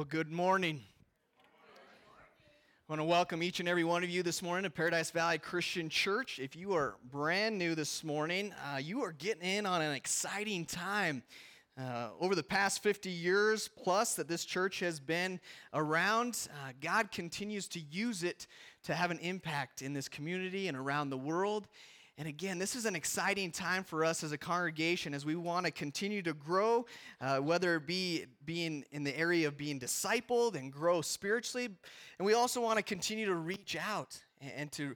Well, good morning. I want to welcome each and every one of you this morning to Paradise Valley Christian Church. If you are brand new this morning, uh, you are getting in on an exciting time. Uh, over the past 50 years plus that this church has been around, uh, God continues to use it to have an impact in this community and around the world. And again, this is an exciting time for us as a congregation as we want to continue to grow, uh, whether it be being in the area of being discipled and grow spiritually. And we also want to continue to reach out and, and to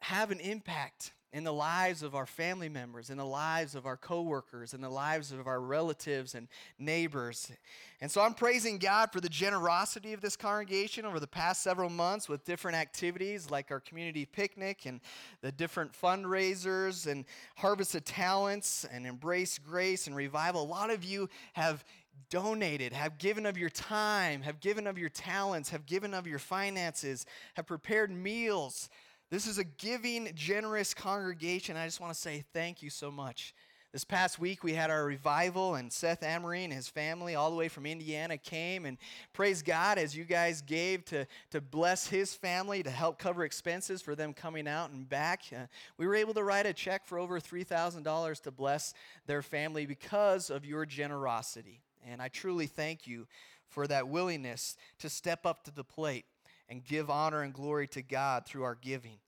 have an impact in the lives of our family members, in the lives of our coworkers, in the lives of our relatives and neighbors. And so I'm praising God for the generosity of this congregation over the past several months with different activities like our community picnic and the different fundraisers and harvest of talents and embrace grace and revival. A lot of you have donated, have given of your time, have given of your talents, have given of your finances, have prepared meals this is a giving, generous congregation. I just want to say thank you so much. This past week, we had our revival, and Seth Amory and his family, all the way from Indiana, came. And praise God as you guys gave to, to bless his family to help cover expenses for them coming out and back. Uh, we were able to write a check for over $3,000 to bless their family because of your generosity. And I truly thank you for that willingness to step up to the plate and give honor and glory to God through our giving.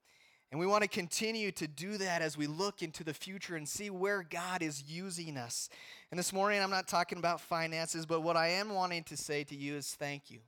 And we want to continue to do that as we look into the future and see where God is using us. And this morning, I'm not talking about finances, but what I am wanting to say to you is thank you.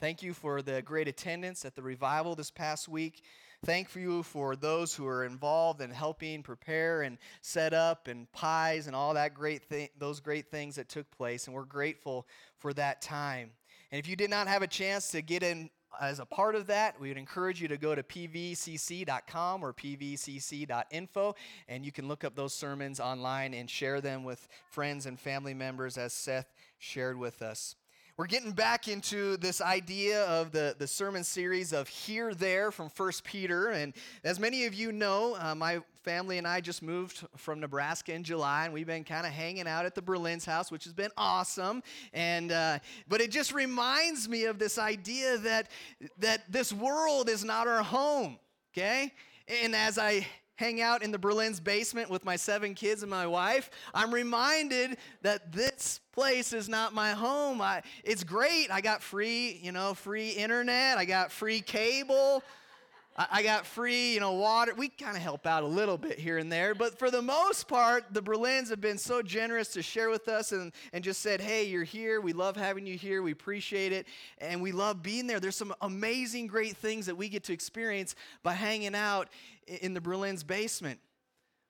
Thank you for the great attendance at the revival this past week. Thank you for those who are involved in helping prepare and set up and pies and all that great thing, those great things that took place. And we're grateful for that time. And if you did not have a chance to get in as a part of that, we would encourage you to go to pvcc.com or pvcc.info, and you can look up those sermons online and share them with friends and family members as Seth shared with us. We're getting back into this idea of the, the sermon series of Here, There from First Peter. And as many of you know, uh, my family and I just moved from Nebraska in July, and we've been kind of hanging out at the Berlin's house, which has been awesome. And uh, but it just reminds me of this idea that that this world is not our home. Okay, and as I hang out in the Berlin's basement with my seven kids and my wife, I'm reminded that this place is not my home. I, it's great. I got free, you know, free internet. I got free cable. I, got free, you know, water. We kind of help out a little bit here and there, but for the most part, the Berlins have been so generous to share with us and, and just said, hey, you're here. We love having you here. We appreciate it. And we love being there. There's some amazing, great things that we get to experience by hanging out in the Berlin's basement.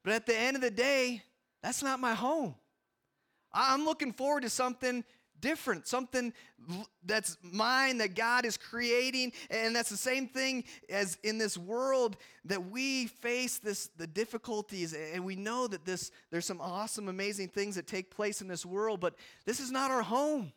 But at the end of the day, that's not my home. I'm looking forward to something different, something that's mine that God is creating. And that's the same thing as in this world that we face this the difficulties and we know that this there's some awesome amazing things that take place in this world, but this is not our home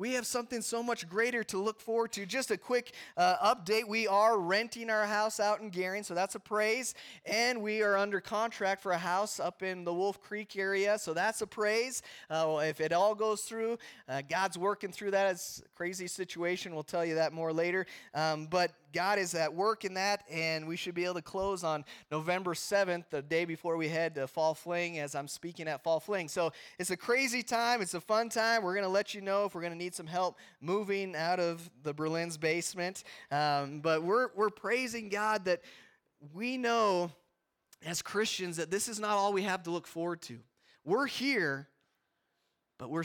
we have something so much greater to look forward to. Just a quick uh, update we are renting our house out in Gering, so that's a praise. And we are under contract for a house up in the Wolf Creek area, so that's a praise. Uh, if it all goes through, uh, God's working through that. It's a crazy situation. We'll tell you that more later. Um, but God is at work in that, and we should be able to close on November 7th, the day before we head to Fall Fling, as I'm speaking at Fall Fling. So it's a crazy time. It's a fun time. We're going to let you know if we're going to need some help moving out of the Berlin's basement. Um, but we're, we're praising God that we know as Christians that this is not all we have to look forward to. We're here, but we're,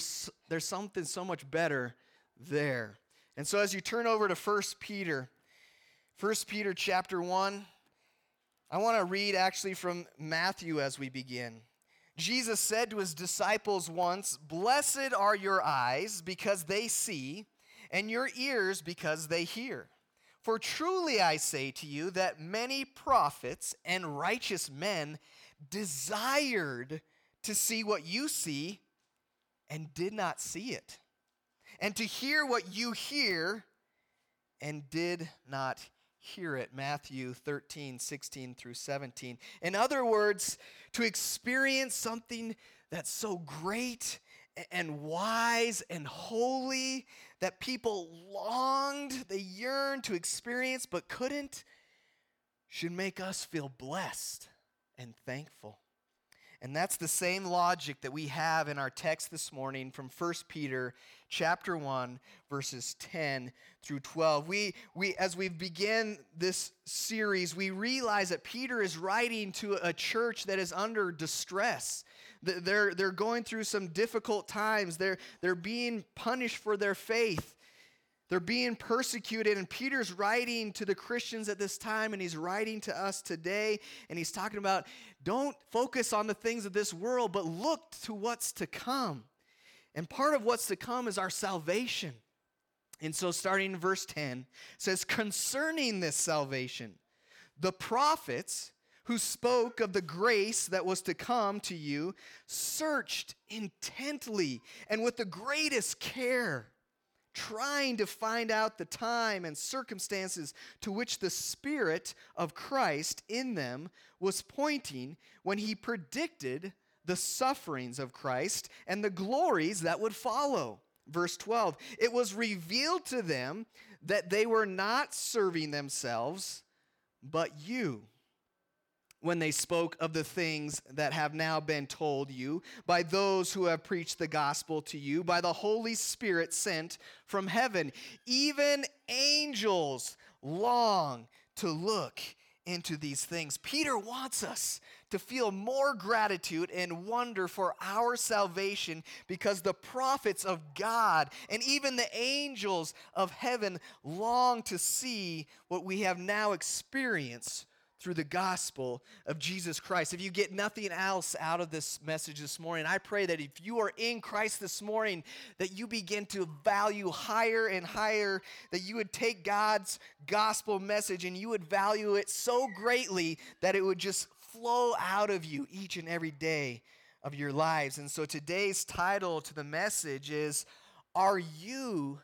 there's something so much better there. And so as you turn over to 1 Peter, 1 Peter chapter 1. I want to read actually from Matthew as we begin. Jesus said to his disciples once, Blessed are your eyes because they see, and your ears because they hear. For truly I say to you that many prophets and righteous men desired to see what you see and did not see it, and to hear what you hear and did not hear it. Matthew 13, 16 through 17. In other words, to experience something that's so great and wise and holy that people longed, they yearned to experience but couldn't, should make us feel blessed and thankful. And that's the same logic that we have in our text this morning from 1 Peter chapter 1 verses 10 through 12. We we as we begin this series, we realize that Peter is writing to a church that is under distress. They're, they're going through some difficult times. They're, they're being punished for their faith. They're being persecuted, and Peter's writing to the Christians at this time, and he's writing to us today, and he's talking about don't focus on the things of this world, but look to what's to come. And part of what's to come is our salvation. And so, starting in verse 10, says, Concerning this salvation, the prophets who spoke of the grace that was to come to you searched intently and with the greatest care trying to find out the time and circumstances to which the Spirit of Christ in them was pointing when he predicted the sufferings of Christ and the glories that would follow. Verse 12 It was revealed to them that they were not serving themselves, but you when they spoke of the things that have now been told you by those who have preached the gospel to you by the Holy Spirit sent from heaven. Even angels long to look into these things. Peter wants us to feel more gratitude and wonder for our salvation because the prophets of God and even the angels of heaven long to see what we have now experienced through the gospel of Jesus Christ. If you get nothing else out of this message this morning, I pray that if you are in Christ this morning, that you begin to value higher and higher, that you would take God's gospel message and you would value it so greatly that it would just flow out of you each and every day of your lives. And so today's title to the message is Are You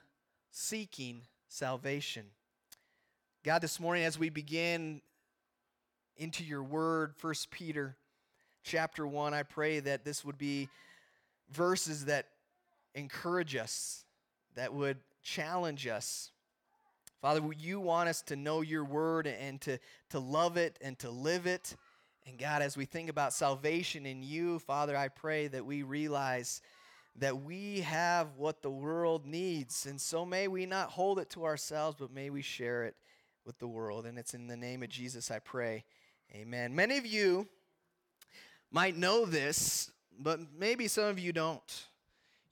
Seeking Salvation? God, this morning, as we begin into your word, First Peter chapter 1. I pray that this would be verses that encourage us, that would challenge us. Father, you want us to know your word and to, to love it and to live it. And God, as we think about salvation in you, Father, I pray that we realize that we have what the world needs. And so may we not hold it to ourselves, but may we share it with the world. And it's in the name of Jesus I pray. Amen. Many of you might know this, but maybe some of you don't.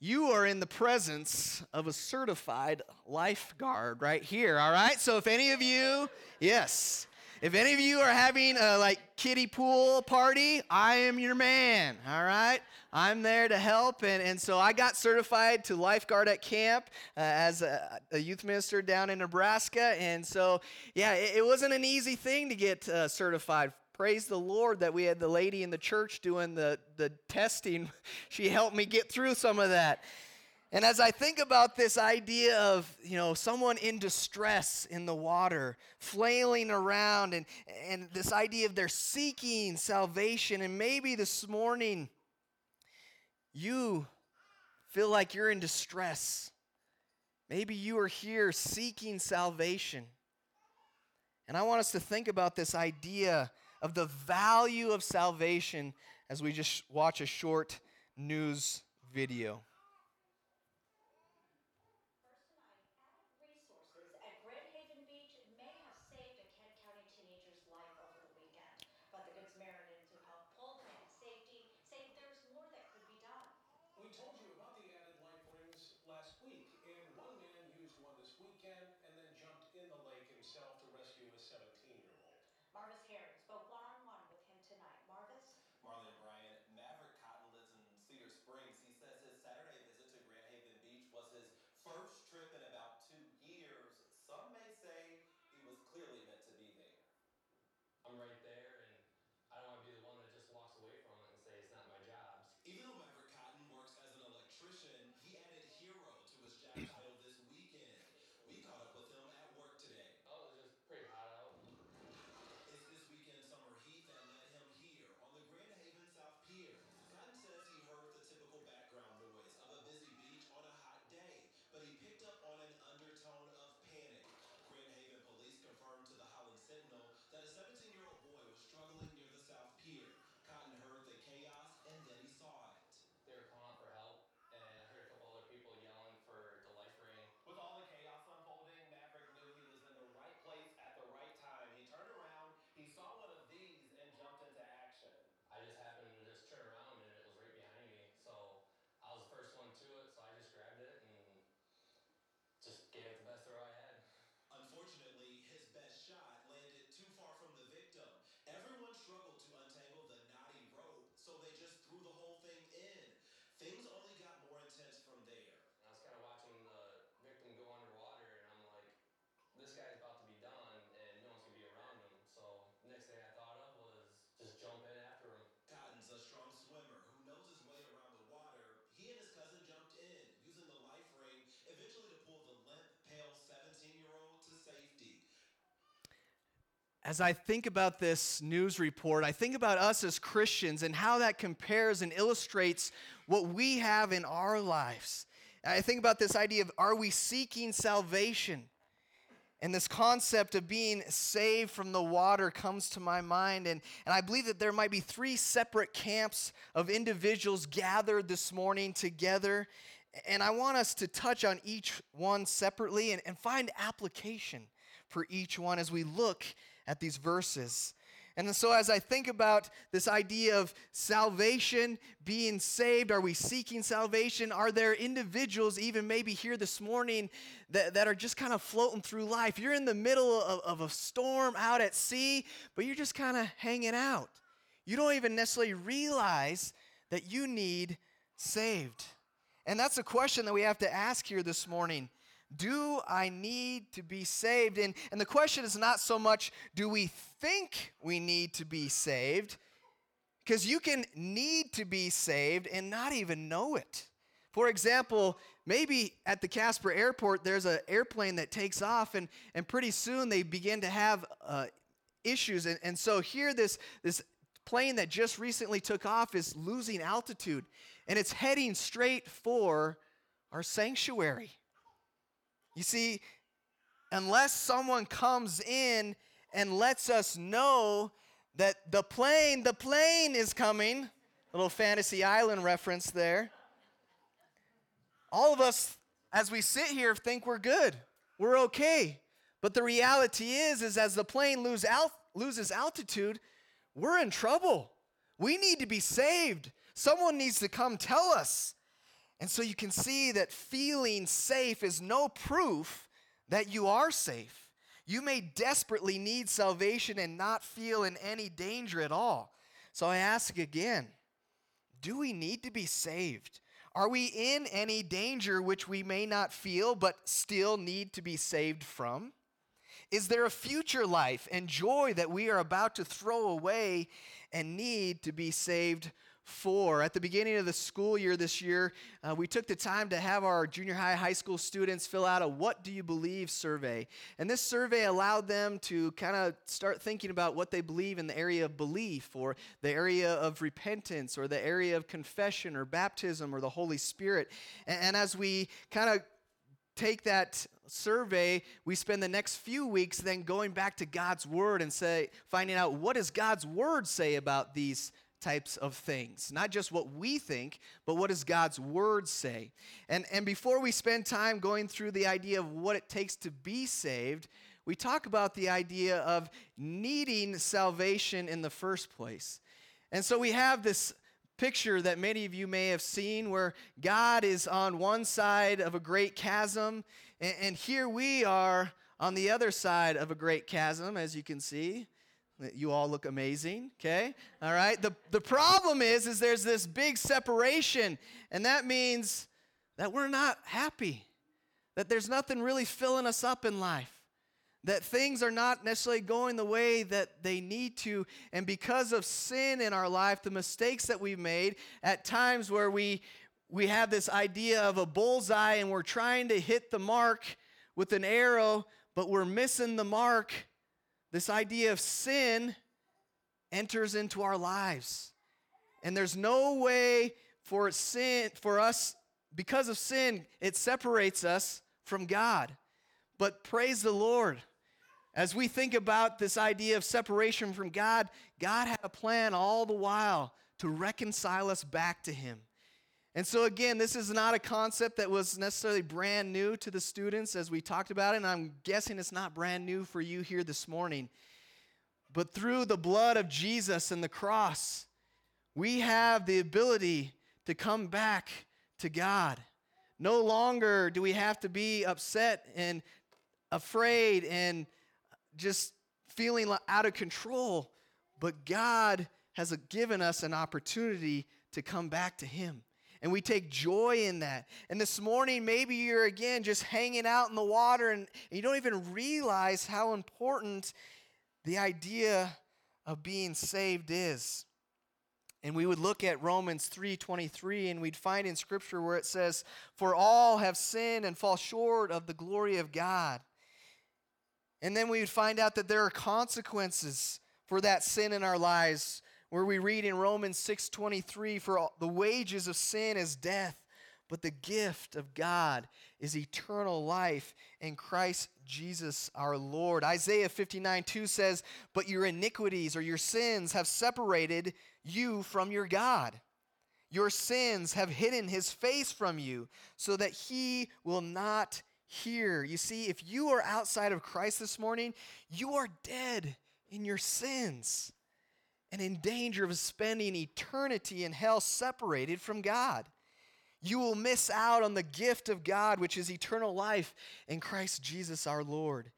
You are in the presence of a certified lifeguard right here, all right? So if any of you, yes, if any of you are having a like kiddie pool party, I am your man, all right? I'm there to help. And, and so I got certified to lifeguard at camp uh, as a, a, youth minister down in Nebraska. And so, yeah, it, it wasn't an easy thing to get uh, certified. Praise the Lord that we had the lady in the church doing the, the testing. She helped me get through some of that. And as I think about this idea of, you know, someone in distress in the water, flailing around, and, and this idea of they're seeking salvation, and maybe this morning you feel like you're in distress. Maybe you are here seeking salvation. And I want us to think about this idea of the value of salvation as we just watch a short news video. As I think about this news report, I think about us as Christians and how that compares and illustrates what we have in our lives. I think about this idea of are we seeking salvation? And this concept of being saved from the water comes to my mind. And, and I believe that there might be three separate camps of individuals gathered this morning together. And I want us to touch on each one separately and, and find application for each one as we look at these verses. And so, as I think about this idea of salvation, being saved, are we seeking salvation? Are there individuals, even maybe here this morning, that, that are just kind of floating through life? You're in the middle of, of a storm out at sea, but you're just kind of hanging out. You don't even necessarily realize that you need saved. And that's a question that we have to ask here this morning. Do I need to be saved? And, and the question is not so much do we think we need to be saved, because you can need to be saved and not even know it. For example, maybe at the Casper Airport, there's an airplane that takes off, and, and pretty soon they begin to have uh, issues. And, and so here, this, this plane that just recently took off is losing altitude, and it's heading straight for our sanctuary. You see, unless someone comes in and lets us know that the plane, the plane is coming, little fantasy island reference there. All of us, as we sit here, think we're good. We're okay. But the reality is, is as the plane lose loses altitude, we're in trouble. We need to be saved. Someone needs to come tell us. And so you can see that feeling safe is no proof that you are safe. You may desperately need salvation and not feel in any danger at all. So I ask again do we need to be saved? Are we in any danger which we may not feel but still need to be saved from? Is there a future life and joy that we are about to throw away and need to be saved four. At the beginning of the school year this year, uh, we took the time to have our junior high, high school students fill out a What Do You Believe survey. And this survey allowed them to kind of start thinking about what they believe in the area of belief, or the area of repentance, or the area of confession, or baptism, or the Holy Spirit. And, and as we kind of take that survey, we spend the next few weeks then going back to God's Word and say, finding out what does God's Word say about these types of things. Not just what we think, but what does God's word say? And, and before we spend time going through the idea of what it takes to be saved, we talk about the idea of needing salvation in the first place. And so we have this picture that many of you may have seen where God is on one side of a great chasm, and, and here we are on the other side of a great chasm, as you can see. You all look amazing, okay? All right. The, the problem is, is there's this big separation, and that means that we're not happy, that there's nothing really filling us up in life, that things are not necessarily going the way that they need to. And because of sin in our life, the mistakes that we've made, at times where we we have this idea of a bullseye and we're trying to hit the mark with an arrow, but we're missing the mark this idea of sin enters into our lives. And there's no way for sin for us because of sin it separates us from God. But praise the Lord. As we think about this idea of separation from God, God had a plan all the while to reconcile us back to him. And so, again, this is not a concept that was necessarily brand new to the students as we talked about it, and I'm guessing it's not brand new for you here this morning. But through the blood of Jesus and the cross, we have the ability to come back to God. No longer do we have to be upset and afraid and just feeling out of control, but God has given us an opportunity to come back to Him. And we take joy in that. And this morning, maybe you're again just hanging out in the water and, you don't even realize how important the idea of being saved is. And we would look at Romans 3:23 and we'd find in scripture where it says, "For all have sinned and fall short of the glory of God." And then we would find out that there are consequences for that sin in our lives where we read in Romans 6:23 for the wages of sin is death but the gift of God is eternal life in Christ Jesus our Lord. Isaiah 59 2 says, But your iniquities or your sins have separated you from your God. Your sins have hidden his face from you so that he will not hear. You see, if you are outside of Christ this morning, you are dead in your sins and in danger of spending eternity in hell separated from God. You will miss out on the gift of God, which is eternal life in Christ Jesus our Lord.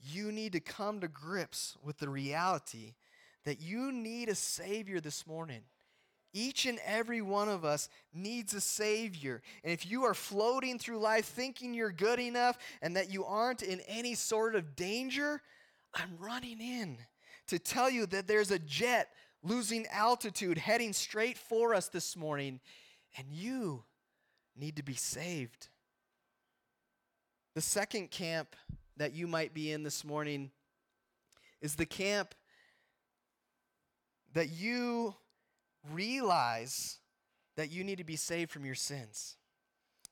You need to come to grips with the reality that you need a Savior this morning. Each and every one of us needs a Savior. And if you are floating through life thinking you're good enough and that you aren't in any sort of danger, I'm running in to tell you that there's a jet losing altitude heading straight for us this morning, and you need to be saved. The second camp that you might be in this morning is the camp that you realize that you need to be saved from your sins,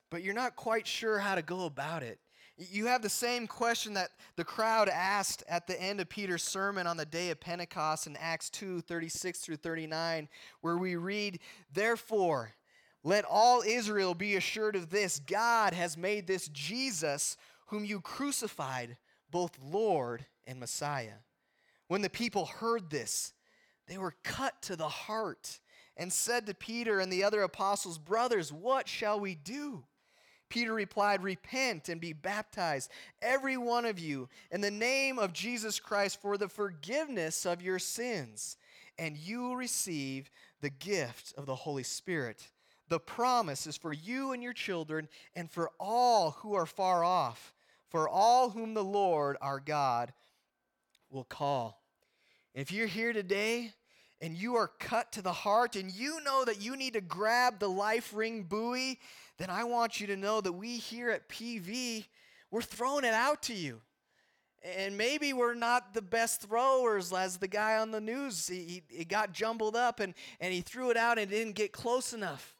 but you're not quite sure how to go about it. You have the same question that the crowd asked at the end of Peter's sermon on the day of Pentecost in Acts 2 36 through 39, where we read, Therefore, let all Israel be assured of this God has made this Jesus, whom you crucified, both Lord and Messiah. When the people heard this, they were cut to the heart and said to Peter and the other apostles, Brothers, what shall we do? Peter replied, Repent and be baptized, every one of you, in the name of Jesus Christ for the forgiveness of your sins, and you will receive the gift of the Holy Spirit. The promise is for you and your children and for all who are far off, for all whom the Lord our God will call. if you're here today and you are cut to the heart and you know that you need to grab the life ring buoy, then I want you to know that we here at PV, we're throwing it out to you. And maybe we're not the best throwers as the guy on the news. He, he, got jumbled up and, and he threw it out and didn't get close enough.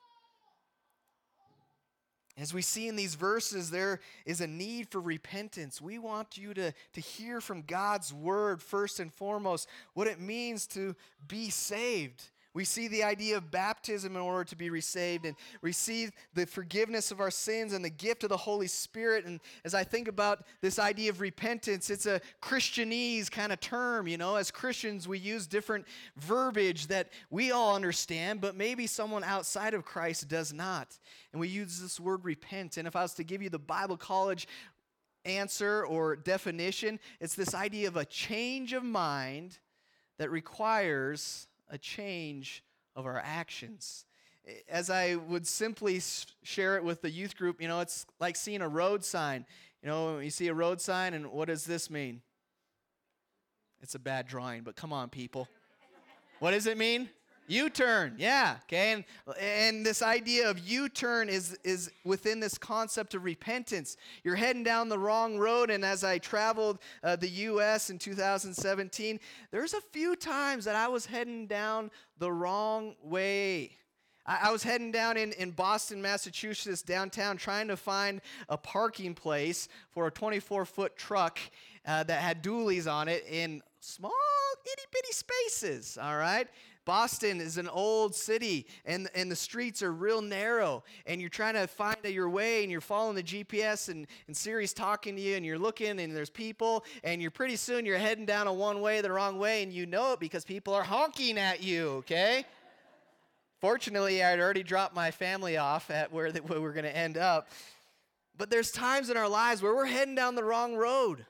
As we see in these verses, there is a need for repentance. We want you to, to hear from God's word first and foremost what it means to be saved. We see the idea of baptism in order to be received and receive the forgiveness of our sins and the gift of the Holy Spirit. And as I think about this idea of repentance, it's a Christianese kind of term. You know, as Christians, we use different verbiage that we all understand, but maybe someone outside of Christ does not. And we use this word repent. And if I was to give you the Bible college answer or definition, it's this idea of a change of mind that requires a change of our actions. As I would simply share it with the youth group, you know, it's like seeing a road sign. You know, you see a road sign, and what does this mean? It's a bad drawing, but come on, people. What does it mean? U-turn, yeah, okay, and, and this idea of U-turn is is within this concept of repentance. You're heading down the wrong road, and as I traveled uh, the U.S. in 2017, there's a few times that I was heading down the wrong way. I, I was heading down in, in Boston, Massachusetts, downtown, trying to find a parking place for a 24-foot truck uh, that had dualies on it in small itty bitty spaces. All right. Boston is an old city and, and the streets are real narrow and you're trying to find your way and you're following the GPS and, and Siri's talking to you and you're looking and there's people and you're pretty soon you're heading down a one way the wrong way and you know it because people are honking at you, okay? Fortunately, I had already dropped my family off at where, the, where we're going to end up. But there's times in our lives where we're heading down the wrong road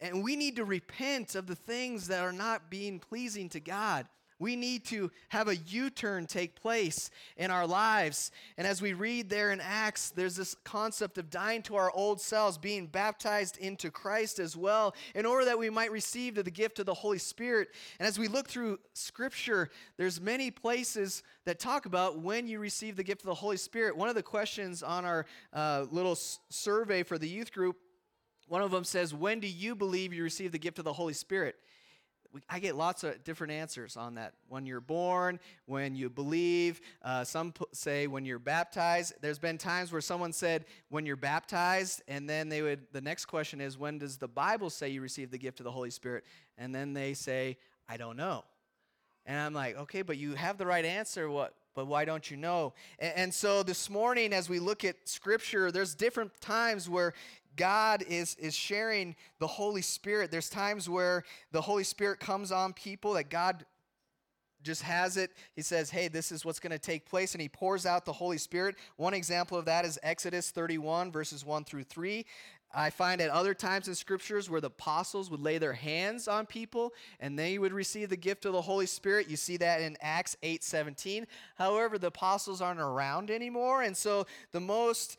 and we need to repent of the things that are not being pleasing to God. We need to have a U turn take place in our lives. And as we read there in Acts, there's this concept of dying to our old selves, being baptized into Christ as well, in order that we might receive the gift of the Holy Spirit. And as we look through Scripture, there's many places that talk about when you receive the gift of the Holy Spirit. One of the questions on our uh, little survey for the youth group One of them says, When do you believe you receive the gift of the Holy Spirit? I get lots of different answers on that. When you're born, when you believe, uh, some say when you're baptized. There's been times where someone said when you're baptized, and then they would. The next question is when does the Bible say you receive the gift of the Holy Spirit? And then they say, I don't know. And I'm like, okay, but you have the right answer. What? But why don't you know? And, and so this morning, as we look at Scripture, there's different times where God is, is sharing the Holy Spirit. There's times where the Holy Spirit comes on people that God just has it. He says, Hey, this is what's going to take place. And he pours out the Holy Spirit. One example of that is Exodus 31, verses 1 through 3. I find at other times in scriptures where the apostles would lay their hands on people and they would receive the gift of the Holy Spirit. You see that in Acts 8 17. However, the apostles aren't around anymore. And so the most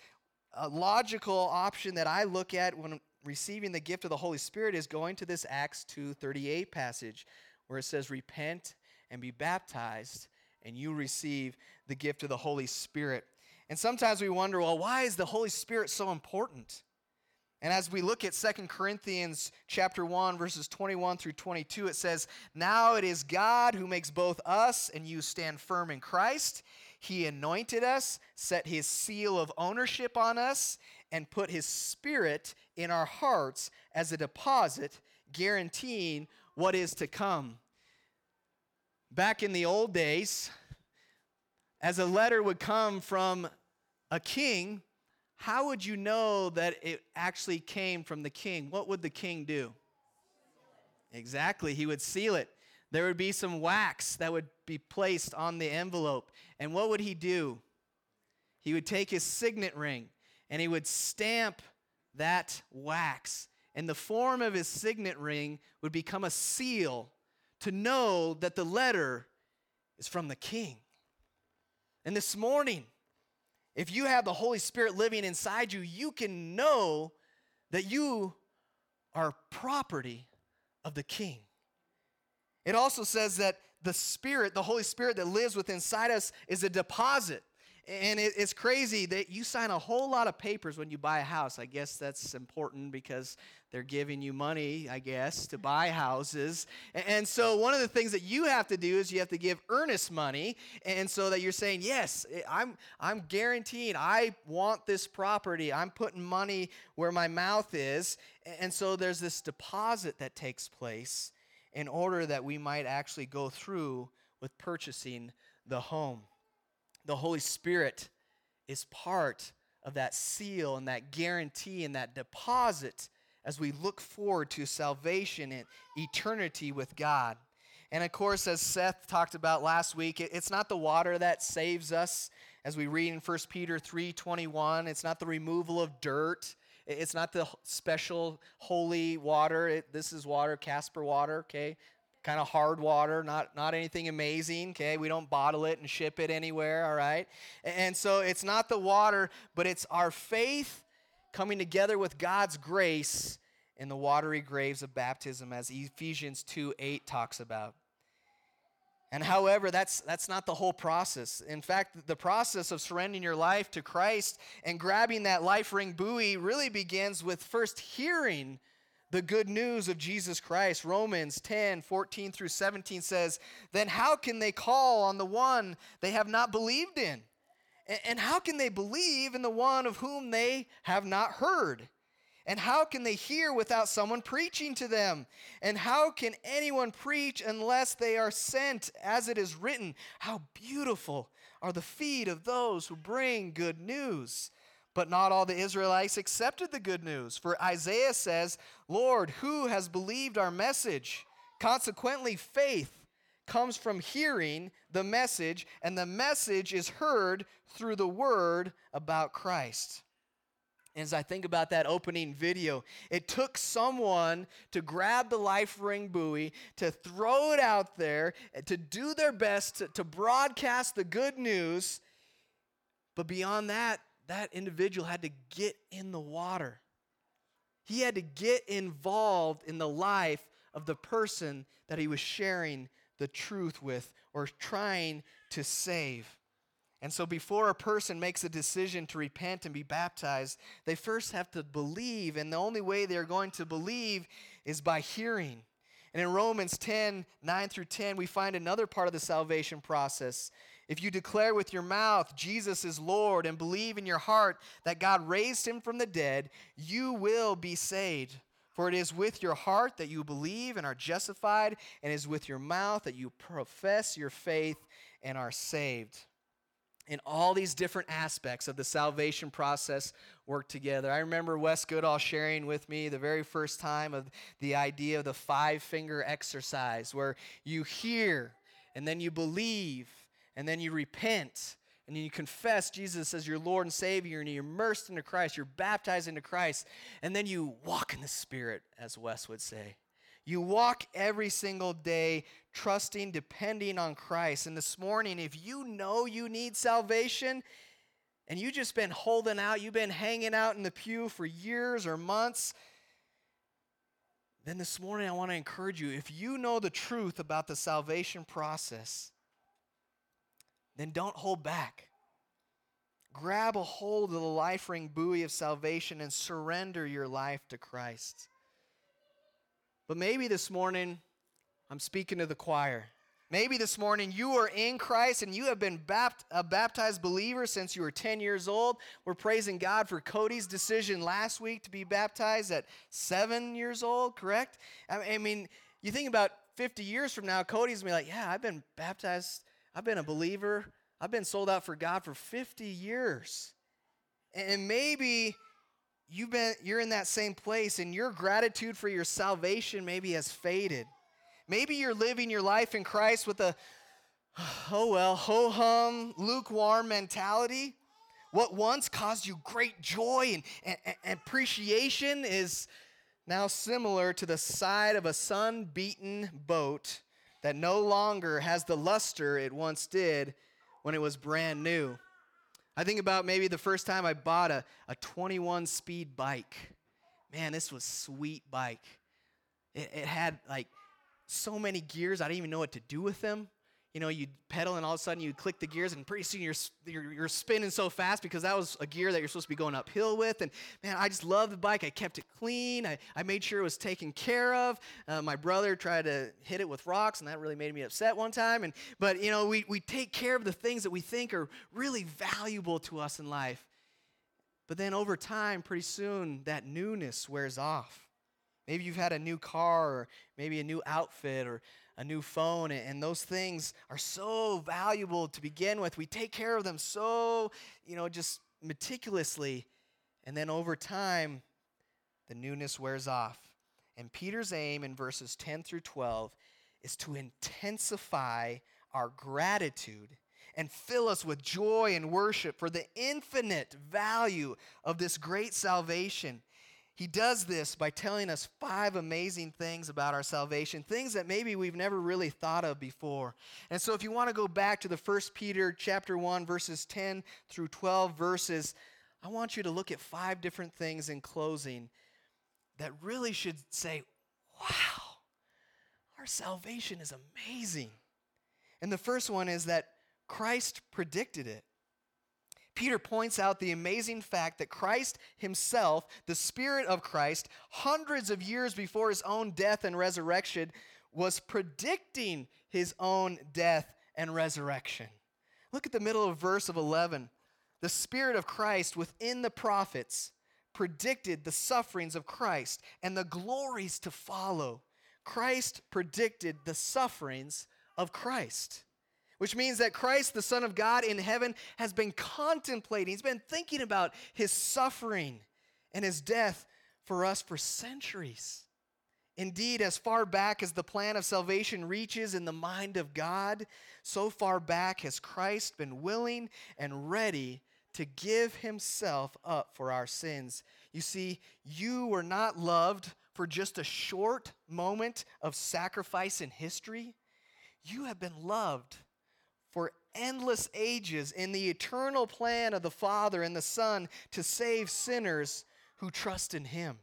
a logical option that I look at when receiving the gift of the Holy Spirit is going to this Acts 2:38 passage where it says repent and be baptized and you receive the gift of the Holy Spirit. And sometimes we wonder, well, why is the Holy Spirit so important? And as we look at 2 Corinthians chapter 1 verses 21 through 22 it says, "Now it is God who makes both us and you stand firm in Christ. He anointed us, set his seal of ownership on us, and put his spirit in our hearts as a deposit, guaranteeing what is to come. Back in the old days, as a letter would come from a king, how would you know that it actually came from the king? What would the king do? Exactly, he would seal it. There would be some wax that would be placed on the envelope. And what would he do? He would take his signet ring and he would stamp that wax. And the form of his signet ring would become a seal to know that the letter is from the king. And this morning, if you have the Holy Spirit living inside you, you can know that you are property of the king. It also says that the Spirit, the Holy Spirit that lives within inside us, is a deposit. And it, it's crazy that you sign a whole lot of papers when you buy a house. I guess that's important because they're giving you money, I guess, to buy houses. And, and so one of the things that you have to do is you have to give earnest money. And so that you're saying, yes, I'm, I'm guaranteed I want this property. I'm putting money where my mouth is. And so there's this deposit that takes place in order that we might actually go through with purchasing the home. The Holy Spirit is part of that seal and that guarantee and that deposit as we look forward to salvation and eternity with God. And of course, as Seth talked about last week, it's not the water that saves us, as we read in 1 Peter 3:21. It's not the removal of dirt. It's not the special holy water. It, this is water, Casper water, okay? Kind of hard water, not, not anything amazing, okay? We don't bottle it and ship it anywhere, all right? And so it's not the water, but it's our faith coming together with God's grace in the watery graves of baptism, as Ephesians 2 8 talks about. And however, that's, that's not the whole process. In fact, the process of surrendering your life to Christ and grabbing that life ring buoy really begins with first hearing the good news of Jesus Christ. Romans 10 14 through 17 says, Then how can they call on the one they have not believed in? And how can they believe in the one of whom they have not heard? And how can they hear without someone preaching to them? And how can anyone preach unless they are sent? As it is written, How beautiful are the feet of those who bring good news. But not all the Israelites accepted the good news. For Isaiah says, Lord, who has believed our message? Consequently, faith comes from hearing the message, and the message is heard through the word about Christ as I think about that opening video, it took someone to grab the life ring buoy, to throw it out there, to do their best to, to broadcast the good news. But beyond that, that individual had to get in the water. He had to get involved in the life of the person that he was sharing the truth with or trying to save. And so, before a person makes a decision to repent and be baptized, they first have to believe. And the only way they're going to believe is by hearing. And in Romans 10 9 through 10, we find another part of the salvation process. If you declare with your mouth Jesus is Lord and believe in your heart that God raised him from the dead, you will be saved. For it is with your heart that you believe and are justified, and it is with your mouth that you profess your faith and are saved and all these different aspects of the salvation process work together. I remember Wes Goodall sharing with me the very first time of the idea of the five finger exercise, where you hear and then you believe and then you repent and then you confess Jesus as your Lord and Savior and you're immersed into Christ, you're baptized into Christ, and then you walk in the Spirit, as Wes would say. You walk every single day trusting, depending on Christ. And this morning, if you know you need salvation and you've just been holding out, you've been hanging out in the pew for years or months, then this morning I want to encourage you if you know the truth about the salvation process, then don't hold back. Grab a hold of the life ring buoy of salvation and surrender your life to Christ. But maybe this morning, I'm speaking to the choir. Maybe this morning you are in Christ and you have been bapt- a baptized believer since you were 10 years old. We're praising God for Cody's decision last week to be baptized at seven years old, correct? I mean, you think about 50 years from now, Cody's gonna be like, Yeah, I've been baptized, I've been a believer, I've been sold out for God for 50 years. And maybe you've been you're in that same place and your gratitude for your salvation maybe has faded. Maybe you're living your life in Christ with a oh well, ho hum, lukewarm mentality. What once caused you great joy and, and, and appreciation is now similar to the side of a sun beaten boat that no longer has the luster it once did when it was brand new. I think about maybe the first time I bought a, a 21 speed bike. Man, this was sweet bike. It, it had like so many gears, I didn't even know what to do with them you know, you pedal and all of a sudden you click the gears and pretty soon you're, you're, you're, spinning so fast because that was a gear that you're supposed to be going uphill with. And man, I just love the bike. I kept it clean. I, I made sure it was taken care of. Uh, my brother tried to hit it with rocks and that really made me upset one time. And, but, you know, we, we take care of the things that we think are really valuable to us in life. But then over time, pretty soon, that newness wears off. Maybe you've had a new car or maybe a new outfit or a new phone, and those things are so valuable to begin with. We take care of them so, you know, just meticulously. And then over time, the newness wears off. And Peter's aim in verses 10 through 12 is to intensify our gratitude and fill us with joy and worship for the infinite value of this great salvation he does this by telling us five amazing things about our salvation, things that maybe we've never really thought of before. And so if you want to go back to the first Peter chapter 1 verses 10 through 12 verses, I want you to look at five different things in closing that really should say, "Wow. Our salvation is amazing." And the first one is that Christ predicted it. Peter points out the amazing fact that Christ himself, the Spirit of Christ, hundreds of years before his own death and resurrection, was predicting his own death and resurrection. Look at the middle of verse of 11. The Spirit of Christ within the prophets predicted the sufferings of Christ and the glories to follow. Christ predicted the sufferings of Christ which means that Christ, the Son of God in heaven, has been contemplating, he's been thinking about his suffering and his death for us for centuries. Indeed, as far back as the plan of salvation reaches in the mind of God, so far back has Christ been willing and ready to give himself up for our sins. You see, you were not loved for just a short moment of sacrifice in history. You have been loved for endless ages in the eternal plan of the Father and the Son to save sinners who trust in Him.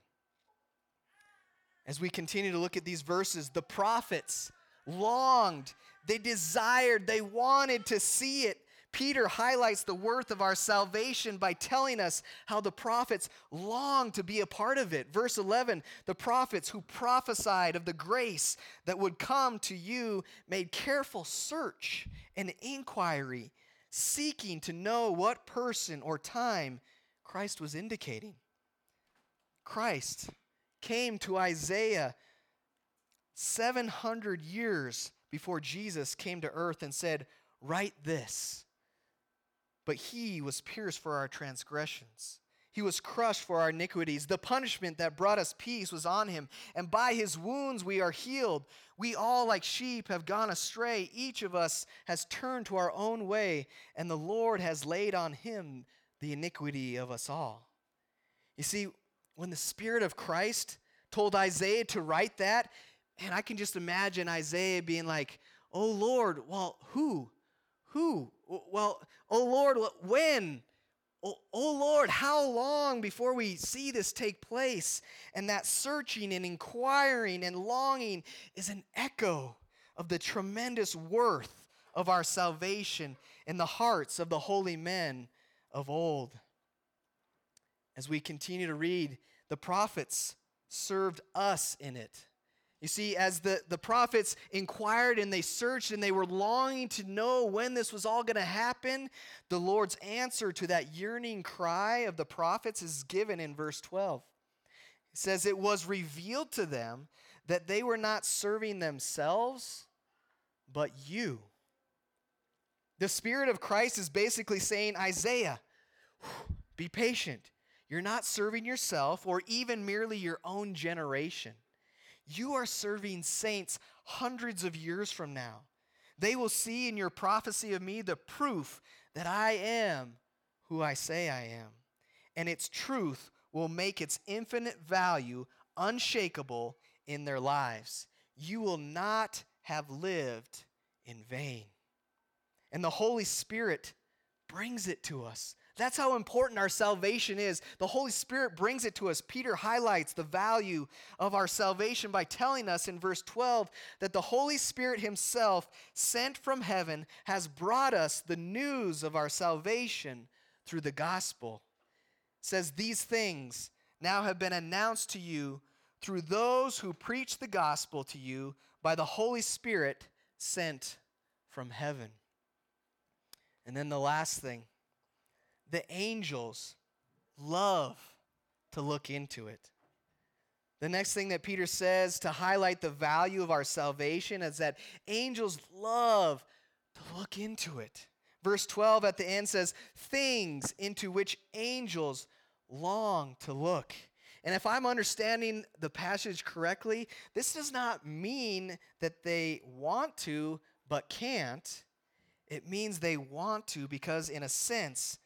As we continue to look at these verses, the prophets longed, they desired, they wanted to see it Peter highlights the worth of our salvation by telling us how the prophets longed to be a part of it. Verse 11 the prophets who prophesied of the grace that would come to you made careful search and inquiry, seeking to know what person or time Christ was indicating. Christ came to Isaiah 700 years before Jesus came to earth and said, Write this. But he was pierced for our transgressions. He was crushed for our iniquities. The punishment that brought us peace was on him, and by his wounds we are healed. We all, like sheep, have gone astray. Each of us has turned to our own way, and the Lord has laid on him the iniquity of us all. You see, when the Spirit of Christ told Isaiah to write that, and I can just imagine Isaiah being like, Oh Lord, well, who? Who? Well, oh Lord, when? Oh, oh, Lord, how long before we see this take place? And that searching and inquiring and longing is an echo of the tremendous worth of our salvation in the hearts of the holy men of old. As we continue to read, the prophets served us in it. You see, as the, the prophets inquired and they searched and they were longing to know when this was all going to happen, the Lord's answer to that yearning cry of the prophets is given in verse 12. It says, It was revealed to them that they were not serving themselves, but you. The Spirit of Christ is basically saying, Isaiah, be patient. You're not serving yourself or even merely your own generation. You are serving saints hundreds of years from now. They will see in your prophecy of me the proof that I am who I say I am. And its truth will make its infinite value unshakable in their lives. You will not have lived in vain. And the Holy Spirit brings it to us. That's how important our salvation is. The Holy Spirit brings it to us. Peter highlights the value of our salvation by telling us in verse 12 that the Holy Spirit Himself, sent from heaven, has brought us the news of our salvation through the gospel. It says, These things now have been announced to you through those who preach the gospel to you by the Holy Spirit sent from heaven. And then the last thing the angels love to look into it. The next thing that Peter says to highlight the value of our salvation is that angels love to look into it. Verse 12 at the end says, Things into which angels long to look. And if I'm understanding the passage correctly, this does not mean that they want to but can't. It means they want to because, in a sense,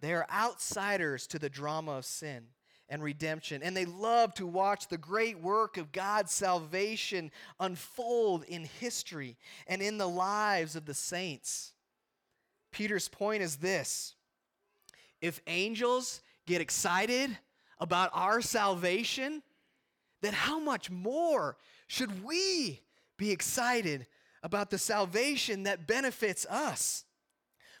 they are outsiders to the drama of sin and redemption, and they love to watch the great work of God's salvation unfold in history and in the lives of the saints. Peter's point is this if angels get excited about our salvation, then how much more should we be excited about the salvation that benefits us?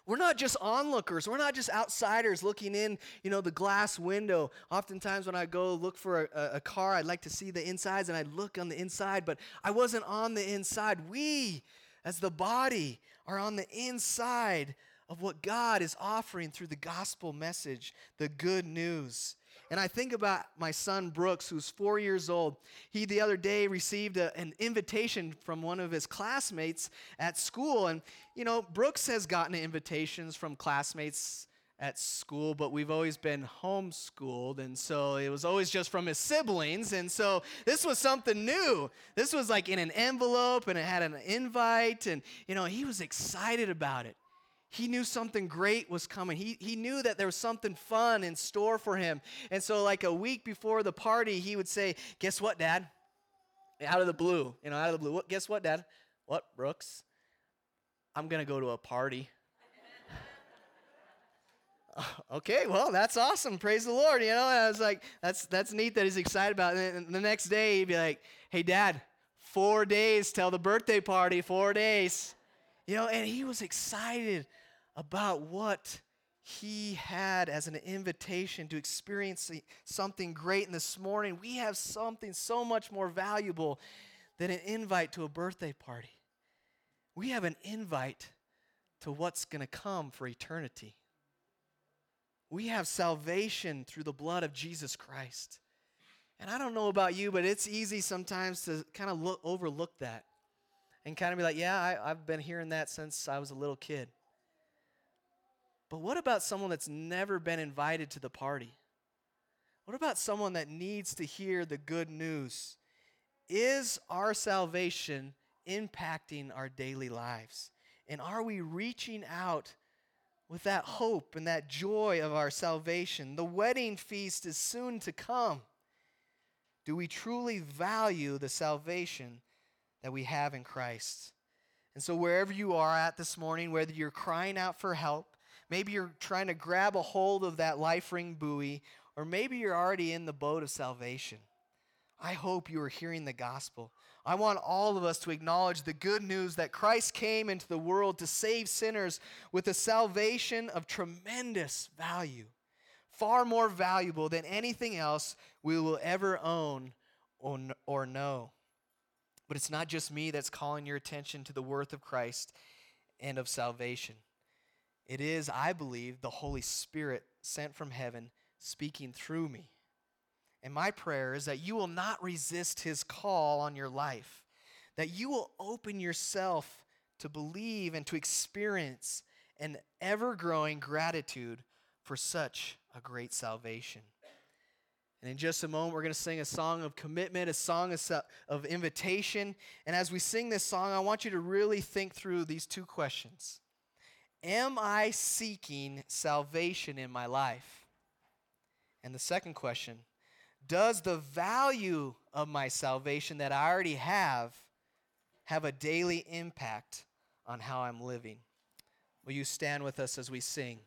We're not just onlookers. We're not just outsiders looking in, you know, the glass window. Oftentimes when I go look for a, a car, I'd like to see the insides and I'd look on the inside, but I wasn't on the inside. We, as the body, are on the inside of what God is offering through the gospel message, the good news. And I think about my son Brooks, who's four years old. He the other day received a, an invitation from one of his classmates at school. And, you know, Brooks has gotten invitations from classmates at school, but we've always been homeschooled. And so it was always just from his siblings. And so this was something new. This was like in an envelope and it had an invite. And, you know, he was excited about it he knew something great was coming. He, he knew that there was something fun in store for him. And so, like a week before the party, he would say, Guess what, Dad? Out of the blue, you know, out of the blue. What, guess what, Dad? What, Brooks? I'm going to go to a party. Uh, okay, well, that's awesome. Praise the Lord. You know, and I was like, that's that's neat that he's excited about it. And the next day, he'd be like, Hey, Dad, four days till the birthday party, four days. You know, and he was excited about what he had as an invitation to experience something great. And this morning, we have something so much more valuable than an invite to a birthday party. We have an invite to what's going to come for eternity. We have salvation through the blood of Jesus Christ. And I don't know about you, but it's easy sometimes to kind of look, overlook that and kind of be like, yeah, I, I've been hearing that since I was a little kid. But what about someone that's never been invited to the party? What about someone that needs to hear the good news? Is our salvation impacting our daily lives? And are we reaching out with that hope and that joy of our salvation? The wedding feast is soon to come. Do we truly value the salvation that we have in Christ? And so, wherever you are at this morning, whether you're crying out for help, maybe you're trying to grab a hold of that life ring buoy, or maybe you're already in the boat of salvation. I hope you are hearing the gospel. I want all of us to acknowledge the good news that Christ came into the world to save sinners with a salvation of tremendous value, far more valuable than anything else we will ever own or know. But it's not just me that's calling your attention to the worth of Christ and of salvation. It is, I believe, the Holy Spirit sent from heaven speaking through me. And my prayer is that you will not resist his call on your life, that you will open yourself to believe and to experience an ever growing gratitude for such a great salvation. And in just a moment, we're going to sing a song of commitment, a song of invitation. And as we sing this song, I want you to really think through these two questions Am I seeking salvation in my life? And the second question does the value of my salvation that I already have have a daily impact on how I'm living? Will you stand with us as we sing?